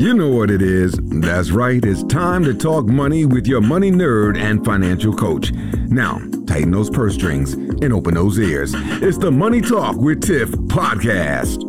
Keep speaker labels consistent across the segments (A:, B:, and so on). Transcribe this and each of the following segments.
A: You know what it is. That's right. It's time to talk money with your money nerd and financial coach. Now, tighten those purse strings and open those ears. It's the Money Talk with Tiff podcast.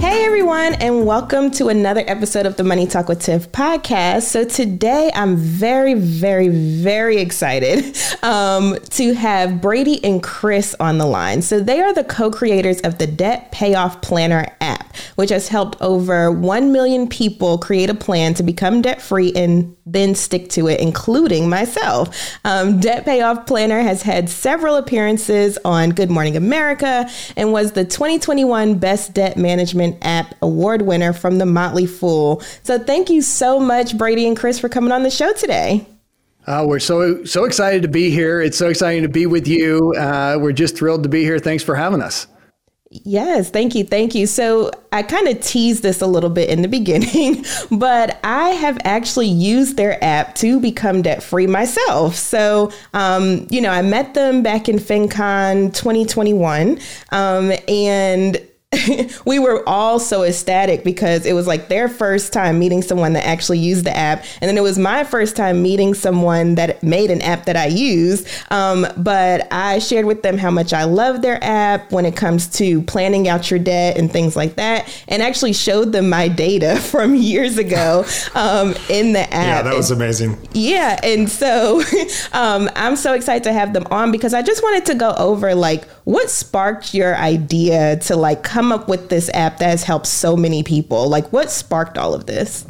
B: Hey everyone, and welcome to another episode of the Money Talk with Tiff podcast. So today I'm very, very, very excited um, to have Brady and Chris on the line. So they are the co-creators of the Debt Payoff Planner app, which has helped over 1 million people create a plan to become debt free and then stick to it, including myself. Um, Debt Payoff Planner has had several appearances on Good Morning America and was the 2021 Best Debt Management App Award winner from the Motley Fool. So thank you so much, Brady and Chris, for coming on the show today.
C: Uh, we're so so excited to be here. It's so exciting to be with you. Uh, we're just thrilled to be here. Thanks for having us.
B: Yes, thank you. Thank you. So, I kind of teased this a little bit in the beginning, but I have actually used their app to become debt free myself. So, um, you know, I met them back in FinCon 2021, um, and we were all so ecstatic because it was like their first time meeting someone that actually used the app. And then it was my first time meeting someone that made an app that I use. Um, but I shared with them how much I love their app when it comes to planning out your debt and things like that, and actually showed them my data from years ago um, in the app.
D: Yeah, that was amazing.
B: Yeah. And so um, I'm so excited to have them on because I just wanted to go over like what sparked your idea to like come up with this app that has helped so many people? Like, what sparked all of this?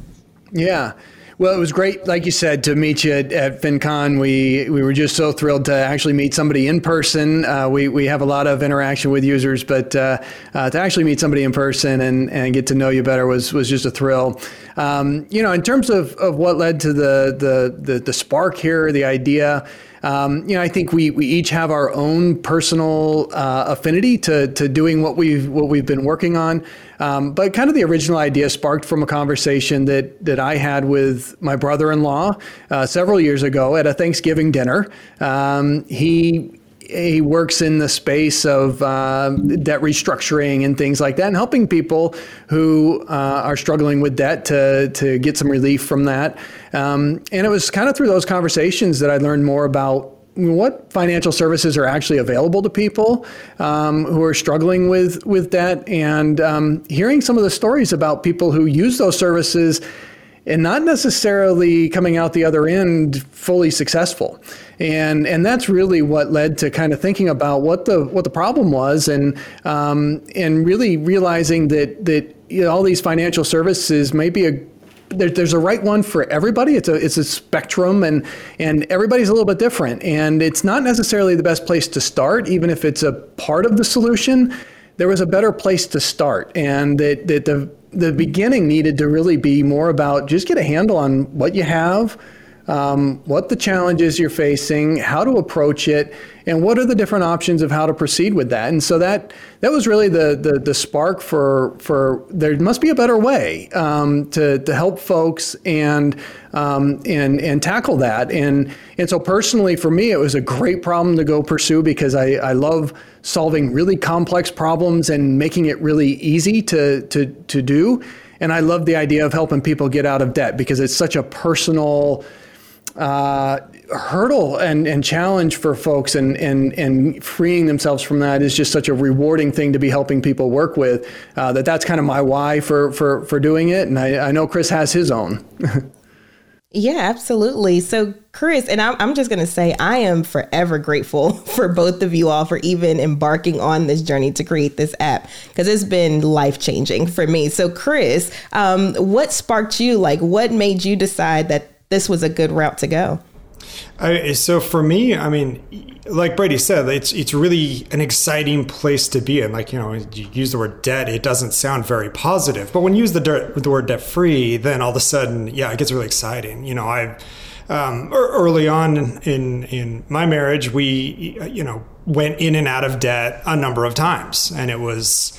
C: Yeah. Well, it was great, like you said, to meet you at, at FinCon. We we were just so thrilled to actually meet somebody in person. Uh, we we have a lot of interaction with users, but uh, uh, to actually meet somebody in person and, and get to know you better was was just a thrill. Um, you know, in terms of, of what led to the the the, the spark here, the idea. Um, you know, I think we, we each have our own personal uh, affinity to, to doing what we've what we've been working on. Um, but kind of the original idea sparked from a conversation that that I had with my brother-in-law uh, several years ago at a Thanksgiving dinner. Um, he he works in the space of uh, debt restructuring and things like that, and helping people who uh, are struggling with debt to to get some relief from that. Um, and it was kind of through those conversations that I learned more about what financial services are actually available to people um, who are struggling with with debt, and um, hearing some of the stories about people who use those services and not necessarily coming out the other end fully successful. And and that's really what led to kind of thinking about what the what the problem was, and um, and really realizing that that you know, all these financial services may be a there, there's a right one for everybody. It's a it's a spectrum, and and everybody's a little bit different. And it's not necessarily the best place to start, even if it's a part of the solution. There was a better place to start, and that that the the beginning needed to really be more about just get a handle on what you have, um, what the challenges you're facing, how to approach it, and what are the different options of how to proceed with that. And so that that was really the the, the spark for for there must be a better way um, to to help folks and um, and and tackle that. And and so personally for me, it was a great problem to go pursue because I I love solving really complex problems and making it really easy to to to do. And I love the idea of helping people get out of debt because it's such a personal uh, hurdle and, and challenge for folks and, and, and freeing themselves from that is just such a rewarding thing to be helping people work with uh, that that's kind of my why for, for, for doing it. And I, I know Chris has his own.
B: yeah, absolutely. So Chris, and I'm just going to say, I am forever grateful for both of you all for even embarking on this journey to create this app because it's been life changing for me. So, Chris, um, what sparked you? Like, what made you decide that this was a good route to go.
D: I, so for me, I mean, like Brady said, it's it's really an exciting place to be in. Like you know, you use the word debt, it doesn't sound very positive, but when you use the the word debt free, then all of a sudden, yeah, it gets really exciting. You know, I've um, early on in in my marriage, we you know went in and out of debt a number of times, and it was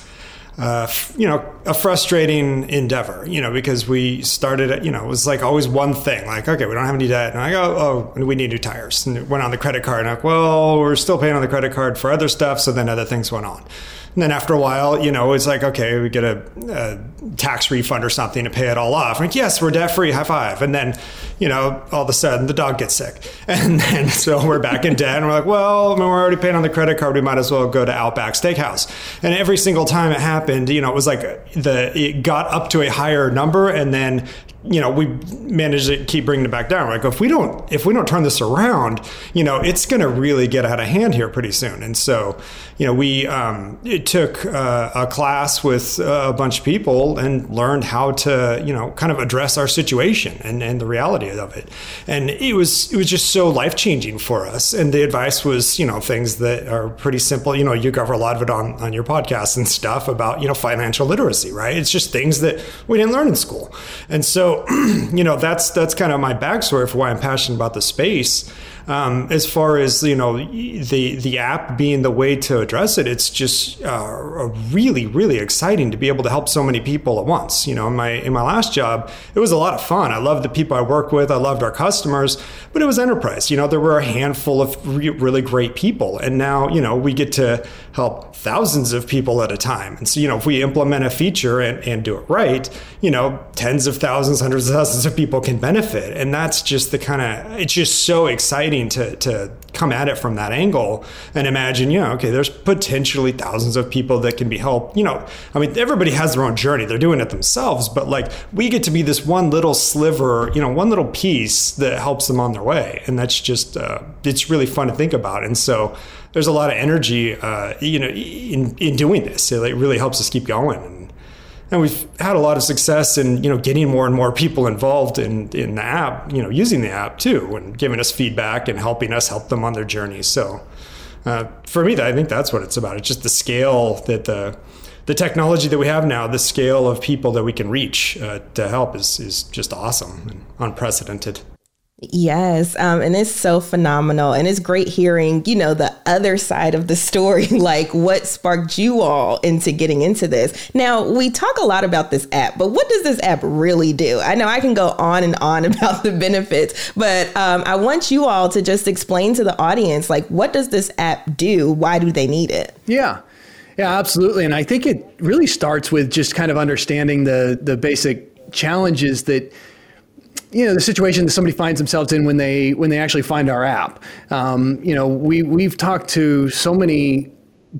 D: uh, you know, a frustrating endeavor, you know, because we started, you know, it was like always one thing, like, okay, we don't have any debt. And I go, oh, we need new tires. And it went on the credit card. And I'm like, well, we're still paying on the credit card for other stuff. So then other things went on. And then after a while, you know, it's like, okay, we get a, a tax refund or something to pay it all off. I'm like, yes, we're debt free, high five. And then, you know, all of a sudden the dog gets sick. And then so we're back in debt and we're like, well, we're already paying on the credit card. We might as well go to Outback Steakhouse. And every single time it happened, you know, it was like the, it got up to a higher number and then you know we managed to keep bringing it back down like if we don't if we don't turn this around you know it's going to really get out of hand here pretty soon and so you know we um, took uh, a class with a bunch of people and learned how to you know kind of address our situation and, and the reality of it. And it was it was just so life changing for us. And the advice was you know things that are pretty simple. You know you cover a lot of it on on your podcast and stuff about you know financial literacy right? It's just things that we didn't learn in school. And so you know, that's that's kind of my backstory for why I'm passionate about the space. Um, as far as you know, the the app being the way to address it, it's just uh, really really exciting to be able to help so many people at once. You know, in my in my last job, it was a lot of fun. I loved the people I worked with. I loved our customers, but it was enterprise. You know, there were a handful of re- really great people, and now you know we get to help thousands of people at a time. And so you know, if we implement a feature and, and do it right, you know, tens of thousands, hundreds of thousands of people can benefit, and that's just the kind of it's just so exciting to, to come at it from that angle and imagine, you know, okay, there's potentially thousands of people that can be helped. You know, I mean, everybody has their own journey, they're doing it themselves, but like we get to be this one little sliver, you know, one little piece that helps them on their way. And that's just, uh, it's really fun to think about. And so, there's a lot of energy, uh, you know, in, in doing this. It really helps us keep going. And we've had a lot of success in you know getting more and more people involved in in the app you know using the app too and giving us feedback and helping us help them on their journey. So uh, for me i think that's what it's about. It's just the scale that the the technology that we have now the scale of people that we can reach uh, to help is is just awesome and unprecedented
B: Yes, um, and it's so phenomenal, and it's great hearing you know the other side of the story, like what sparked you all into getting into this. Now we talk a lot about this app, but what does this app really do? I know I can go on and on about the benefits, but um, I want you all to just explain to the audience, like what does this app do? Why do they need it?
C: Yeah. Yeah, absolutely. And I think it really starts with just kind of understanding the the basic challenges that you know the situation that somebody finds themselves in when they when they actually find our app. Um, you know, we we've talked to so many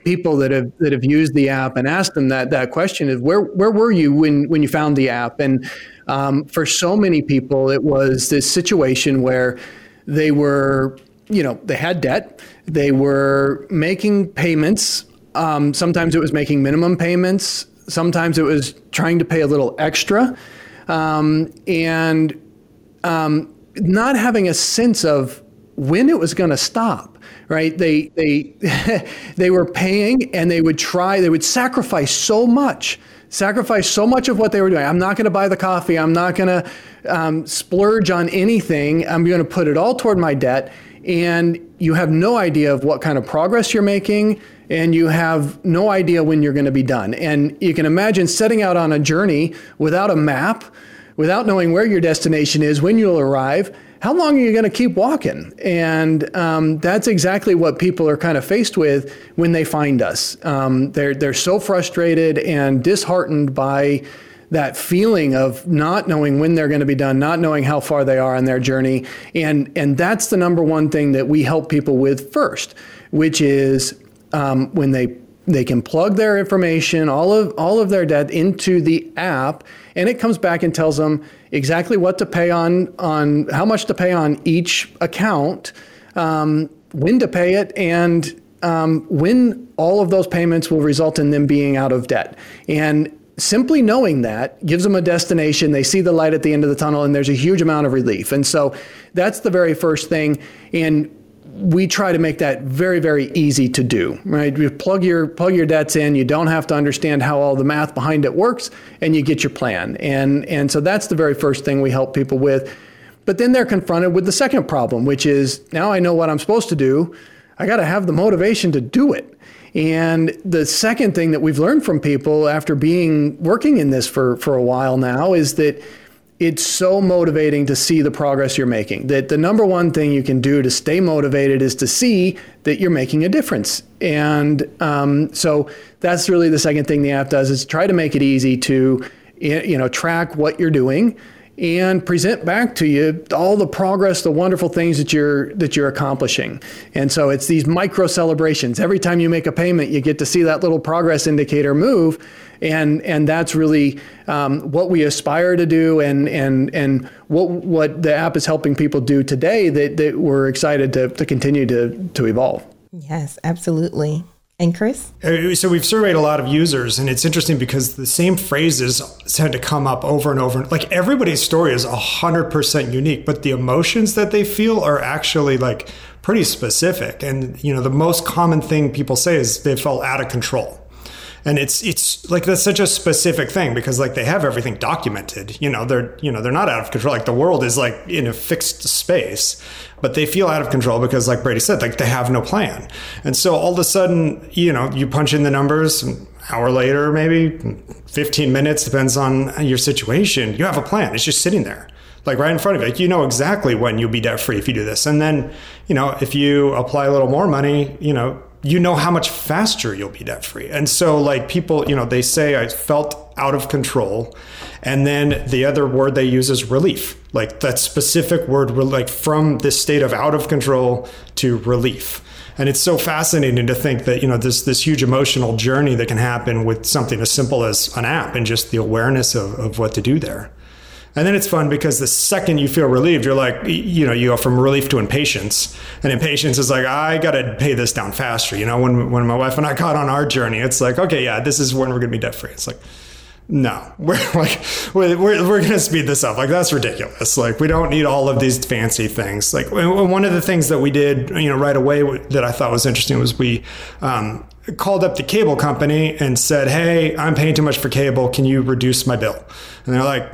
C: people that have that have used the app and asked them that that question is where where were you when when you found the app? And um, for so many people, it was this situation where they were you know they had debt, they were making payments. Um, sometimes it was making minimum payments. Sometimes it was trying to pay a little extra. Um, and um, not having a sense of when it was going to stop right? They they they were paying and they would try they would sacrifice so much sacrifice so much of what they were doing. I'm not going to buy the coffee i'm not going to um, splurge on anything i'm going to put it all toward my debt and you have no idea of what kind of progress you're making and you have no idea when you're going to be done. And you can imagine setting out on a journey without a map without knowing where your destination is, when you'll arrive, how long are you going to keep walking? And um, that's exactly what people are kind of faced with when they find us. Um, they're they're so frustrated and disheartened by that feeling of not knowing when they're going to be done, not knowing how far they are on their journey, and and that's the number one thing that we help people with first, which is um, when they they can plug their information, all of all of their debt into the app, and it comes back and tells them exactly what to pay on on how much to pay on each account, um, when to pay it, and um, when all of those payments will result in them being out of debt. And simply knowing that gives them a destination. They see the light at the end of the tunnel, and there's a huge amount of relief. And so that's the very first thing. And we try to make that very very easy to do right? You plug your plug your debts in you don't have to understand how all the math behind it works and you get your plan. And and so that's the very first thing we help people with. But then they're confronted with the second problem which is now i know what i'm supposed to do. I got to have the motivation to do it. And the second thing that we've learned from people after being working in this for for a while now is that it's so motivating to see the progress you're making. That the number one thing you can do to stay motivated is to see that you're making a difference. And um, so that's really the second thing the app does is try to make it easy to you know track what you're doing and present back to you all the progress, the wonderful things that you're that you're accomplishing. And so it's these micro celebrations. Every time you make a payment, you get to see that little progress indicator move, and and that's really um, what we aspire to do, and and and what what the app is helping people do today that, that we're excited to to continue to to evolve.
B: Yes, absolutely. And Chris?
D: Uh, so we've surveyed a lot of users, and it's interesting because the same phrases tend to come up over and over. Like everybody's story is 100% unique, but the emotions that they feel are actually like pretty specific. And, you know, the most common thing people say is they felt out of control and it's it's like that's such a specific thing because like they have everything documented. You know they're you know they're not out of control. Like the world is like in a fixed space but they feel out of control because like brady said like they have no plan. And so all of a sudden you know you punch in the numbers an hour later maybe 15 minutes depends on your situation. You have a plan. It's just sitting there like right in front of you. Like you know exactly when you'll be debt free if you do this. And then, you know, if you apply a little more money, you know, you know how much faster you'll be debt free. And so, like people, you know, they say I felt out of control. And then the other word they use is relief, like that specific word, like from this state of out of control to relief. And it's so fascinating to think that, you know, this, this huge emotional journey that can happen with something as simple as an app and just the awareness of, of what to do there. And then it's fun because the second you feel relieved, you're like, you know, you go from relief to impatience. And impatience is like, I got to pay this down faster. You know, when, when my wife and I got on our journey, it's like, okay, yeah, this is when we're going to be debt free. It's like, no, we're like, we're, we're, we're going to speed this up. Like, that's ridiculous. Like, we don't need all of these fancy things. Like, one of the things that we did, you know, right away that I thought was interesting was we, um, called up the cable company and said, Hey, I'm paying too much for cable. Can you reduce my bill? And they're like,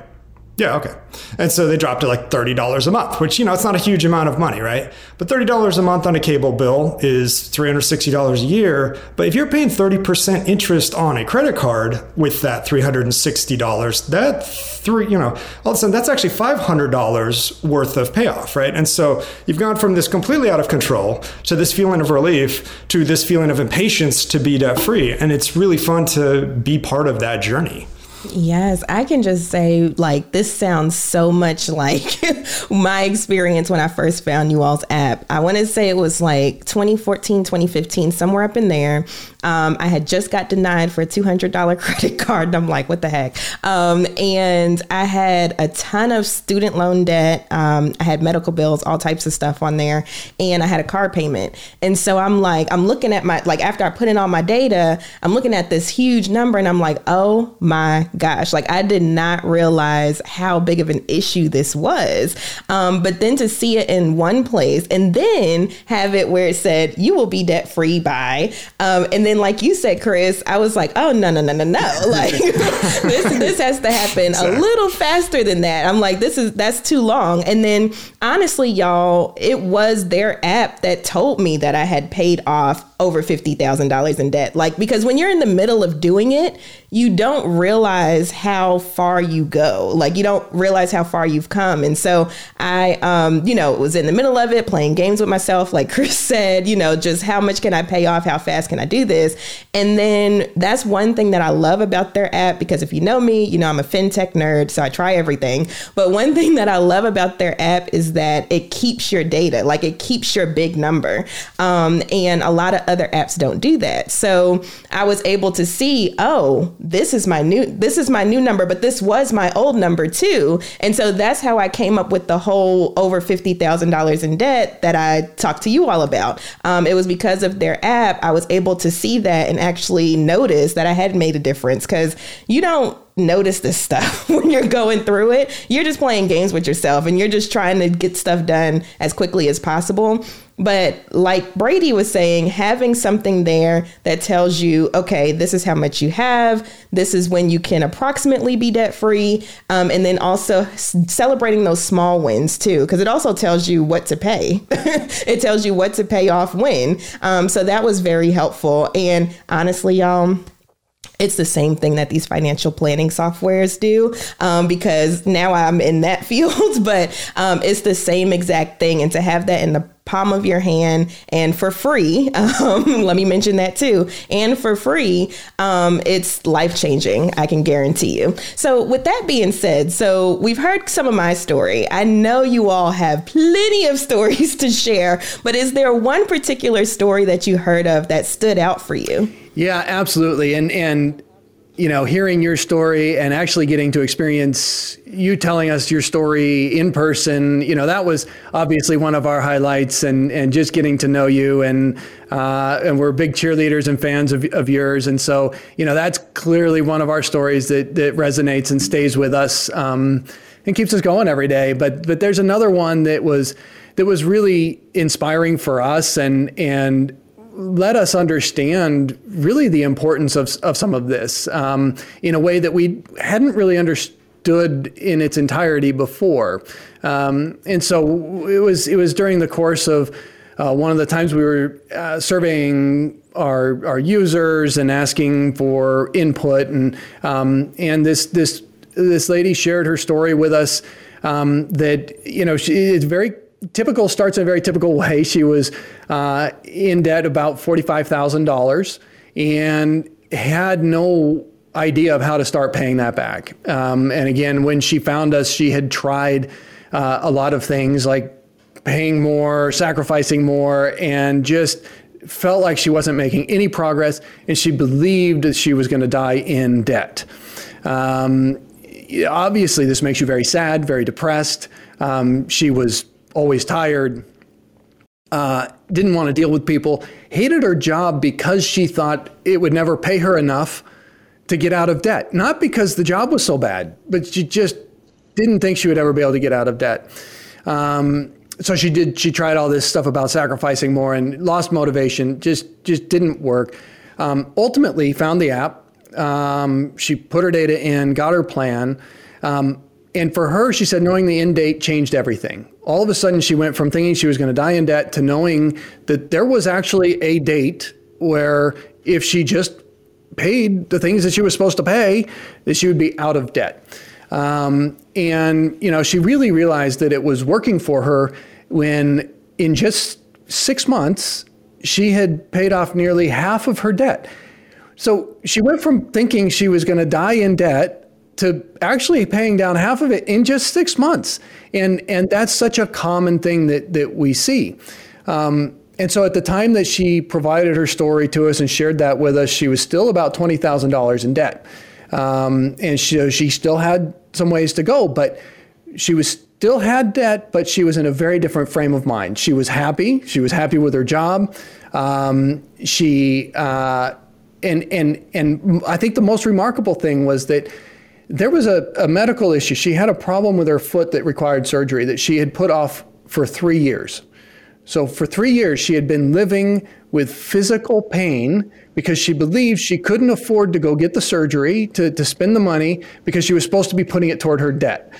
D: yeah, okay. And so they dropped it like $30 a month, which, you know, it's not a huge amount of money, right? But $30 a month on a cable bill is $360 a year. But if you're paying 30% interest on a credit card with that $360, that three, you know, all of a sudden that's actually $500 worth of payoff, right? And so you've gone from this completely out of control to this feeling of relief to this feeling of impatience to be debt free. And it's really fun to be part of that journey.
B: Yes, I can just say, like, this sounds so much like my experience when I first found you all's app. I want to say it was like 2014, 2015, somewhere up in there. Um, I had just got denied for a $200 credit card. And I'm like, what the heck? Um, and I had a ton of student loan debt. Um, I had medical bills, all types of stuff on there. And I had a car payment. And so I'm like, I'm looking at my, like, after I put in all my data, I'm looking at this huge number and I'm like, oh my gosh, like I did not realize how big of an issue this was. Um, but then to see it in one place and then have it where it said, you will be debt free by, um, and then like you said, Chris, I was like, oh, no, no, no, no, no. Like this, this has to happen a little faster than that. I'm like, this is, that's too long. And then honestly, y'all, it was their app that told me that I had paid off over $50,000 in debt. Like, because when you're in the middle of doing it, you don't realize how far you go. Like, you don't realize how far you've come. And so I, um, you know, was in the middle of it, playing games with myself, like Chris said, you know, just how much can I pay off? How fast can I do this? And then that's one thing that I love about their app because if you know me, you know, I'm a fintech nerd, so I try everything. But one thing that I love about their app is that it keeps your data, like, it keeps your big number. Um, and a lot of other apps don't do that. So I was able to see, oh, this is my new this is my new number, but this was my old number too. And so that's how I came up with the whole over fifty thousand dollars in debt that I talked to you all about. Um, it was because of their app. I was able to see that and actually notice that I had made a difference because you don't notice this stuff when you're going through it. You're just playing games with yourself and you're just trying to get stuff done as quickly as possible. But like Brady was saying, having something there that tells you, okay, this is how much you have, this is when you can approximately be debt free, um, and then also celebrating those small wins too, because it also tells you what to pay. it tells you what to pay off when. Um, so that was very helpful. And honestly, y'all, it's the same thing that these financial planning softwares do um, because now I'm in that field, but um, it's the same exact thing. And to have that in the palm of your hand and for free, um, let me mention that too, and for free, um, it's life changing, I can guarantee you. So, with that being said, so we've heard some of my story. I know you all have plenty of stories to share, but is there one particular story that you heard of that stood out for you?
C: Yeah, absolutely. And and you know, hearing your story and actually getting to experience you telling us your story in person, you know, that was obviously one of our highlights and, and just getting to know you. And, uh, and we're big cheerleaders and fans of, of yours. And so, you know, that's clearly one of our stories that, that resonates and stays with us um, and keeps us going every day. But, but there's another one that was, that was really inspiring for us and, and, let us understand really the importance of, of some of this um, in a way that we hadn't really understood in its entirety before. Um, and so it was it was during the course of uh, one of the times we were uh, surveying our our users and asking for input and um, and this this this lady shared her story with us um, that you know she, it's very typical starts in a very typical way. She was uh, in debt about $45,000 and had no idea of how to start paying that back. Um, and again, when she found us, she had tried uh, a lot of things like paying more, sacrificing more, and just felt like she wasn't making any progress. And she believed that she was going to die in debt. Um, obviously, this makes you very sad, very depressed. Um, she was always tired, uh, didn't want to deal with people, hated her job because she thought it would never pay her enough to get out of debt. Not because the job was so bad, but she just didn't think she would ever be able to get out of debt. Um, so she did. She tried all this stuff about sacrificing more and lost motivation. Just just didn't work. Um, ultimately, found the app. Um, she put her data in, got her plan. Um, and for her, she said knowing the end date changed everything. All of a sudden, she went from thinking she was going to die in debt to knowing that there was actually a date where if she just paid the things that she was supposed to pay, that she would be out of debt. Um, and you know, she really realized that it was working for her when, in just six months, she had paid off nearly half of her debt. So she went from thinking she was going to die in debt to actually paying down half of it in just six months. And, and that's such a common thing that, that we see. Um, and so at the time that she provided her story to us and shared that with us, she was still about $20,000 in debt. Um, and she, she still had some ways to go, but she was still had debt, but she was in a very different frame of mind. She was happy. She was happy with her job. Um, she, uh, and, and, and I think the most remarkable thing was that there was a, a medical issue. She had a problem with her foot that required surgery that she had put off for three years. So, for three years, she had been living with physical pain because she believed she couldn't afford to go get the surgery to, to spend the money because she was supposed to be putting it toward her debt.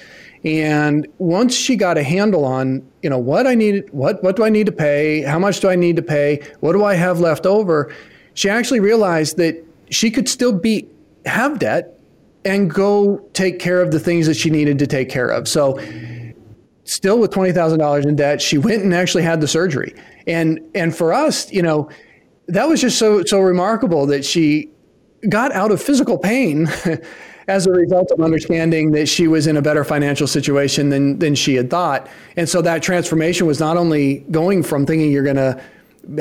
C: And once she got a handle on, you know, what I need, what, what do I need to pay? How much do I need to pay? What do I have left over? She actually realized that she could still be, have debt and go take care of the things that she needed to take care of. So, still with twenty thousand dollars in debt, she went and actually had the surgery. And and for us, you know, that was just so so remarkable that she got out of physical pain as a result of understanding that she was in a better financial situation than than she had thought. And so that transformation was not only going from thinking you're going to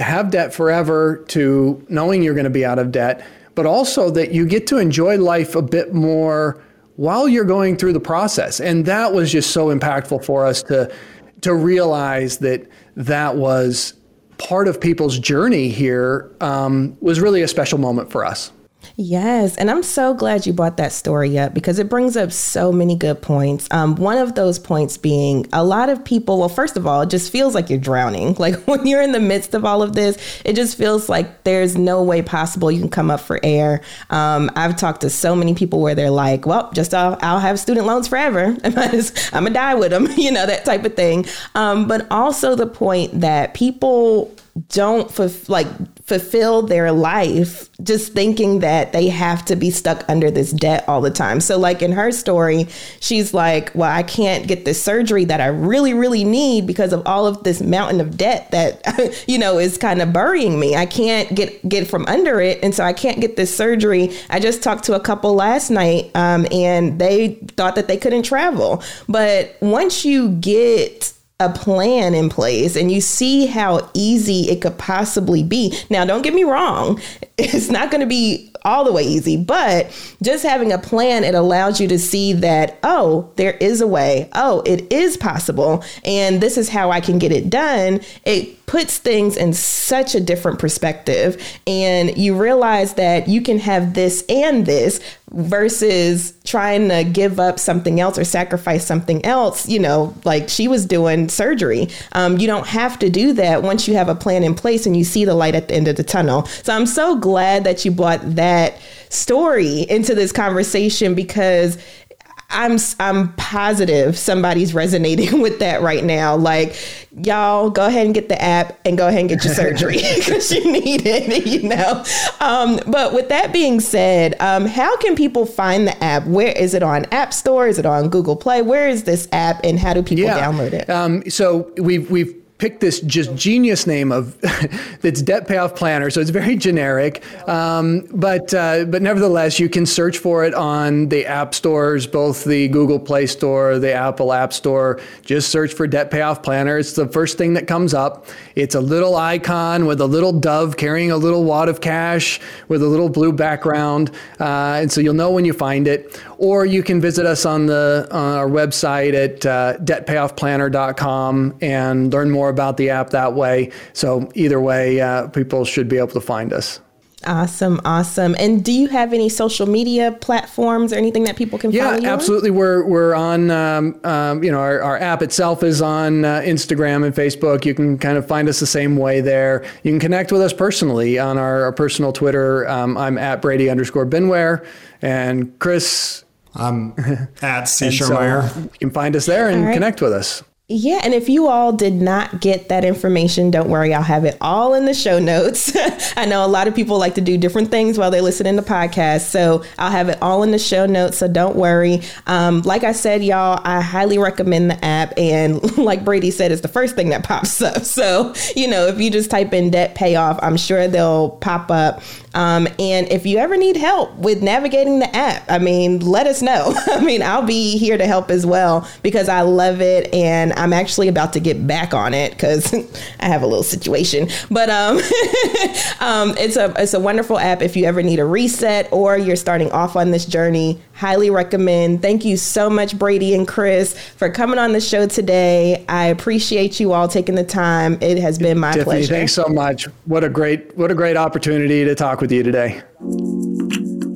C: have debt forever to knowing you're going to be out of debt, but also that you get to enjoy life a bit more while you're going through the process. And that was just so impactful for us to to realize that that was part of people's journey here um, was really a special moment for us.
B: Yes, and I'm so glad you brought that story up because it brings up so many good points. Um, one of those points being a lot of people, well, first of all, it just feels like you're drowning. Like when you're in the midst of all of this, it just feels like there's no way possible you can come up for air. Um, I've talked to so many people where they're like, well, just I'll, I'll have student loans forever. I'm going to die with them, you know, that type of thing. Um, but also the point that people don't like fulfill their life just thinking that they have to be stuck under this debt all the time. So, like in her story, she's like, Well, I can't get this surgery that I really, really need because of all of this mountain of debt that, you know, is kind of burying me. I can't get, get from under it. And so I can't get this surgery. I just talked to a couple last night um, and they thought that they couldn't travel. But once you get a plan in place and you see how easy it could possibly be. Now, don't get me wrong, it's not going to be all the way easy, but just having a plan, it allows you to see that, oh, there is a way. Oh, it is possible. And this is how I can get it done. It puts things in such a different perspective. And you realize that you can have this and this versus trying to give up something else or sacrifice something else, you know, like she was doing surgery. Um, you don't have to do that once you have a plan in place and you see the light at the end of the tunnel. So I'm so glad that you brought that story into this conversation because I'm I'm positive somebody's resonating with that right now. Like, y'all, go ahead and get the app and go ahead and get your surgery because you need it, you know. Um, but with that being said, um, how can people find the app? Where is it on App Store? Is it on Google Play? Where is this app, and how do people yeah. download it?
C: Um, so we've we've picked this just genius name of that's debt payoff planner so it's very generic. Um, but uh, but nevertheless you can search for it on the app stores both the google play store the apple app store. Just search for debt payoff planner. It's the first thing that comes up. It's a little icon with a little dove carrying a little wad of cash with a little blue background uh, and so you'll know when you find it. Or you can visit us on the on our website at uh, debtpayoffplanner.com and learn more about the app that way. So either way, uh, people should be able to find us.
B: Awesome, awesome. And do you have any social media platforms or anything that people can
C: yeah,
B: follow?
C: Yeah, absolutely.
B: On?
C: We're we're on. Um, um, you know, our, our app itself is on uh, Instagram and Facebook. You can kind of find us the same way there. You can connect with us personally on our, our personal Twitter. Um, I'm at Brady underscore Benware, and Chris
D: I'm at C. Schuermeyer.
C: So you can find us there and right. connect with us.
B: Yeah, and if you all did not get that information, don't worry, I'll have it all in the show notes. I know a lot of people like to do different things while they listen to podcasts, so I'll have it all in the show notes, so don't worry. Um, like I said, y'all, I highly recommend the app, and like Brady said, it's the first thing that pops up. So, you know, if you just type in debt payoff, I'm sure they'll pop up. Um, and if you ever need help with navigating the app, I mean, let us know. I mean, I'll be here to help as well because I love it and I'm actually about to get back on it because I have a little situation. But um, um, it's a it's a wonderful app if you ever need a reset or you're starting off on this journey. Highly recommend. Thank you so much, Brady and Chris, for coming on the show today. I appreciate you all taking the time. It has been my
C: Tiffany,
B: pleasure.
C: Thanks so much. What a great what a great opportunity to talk with you today.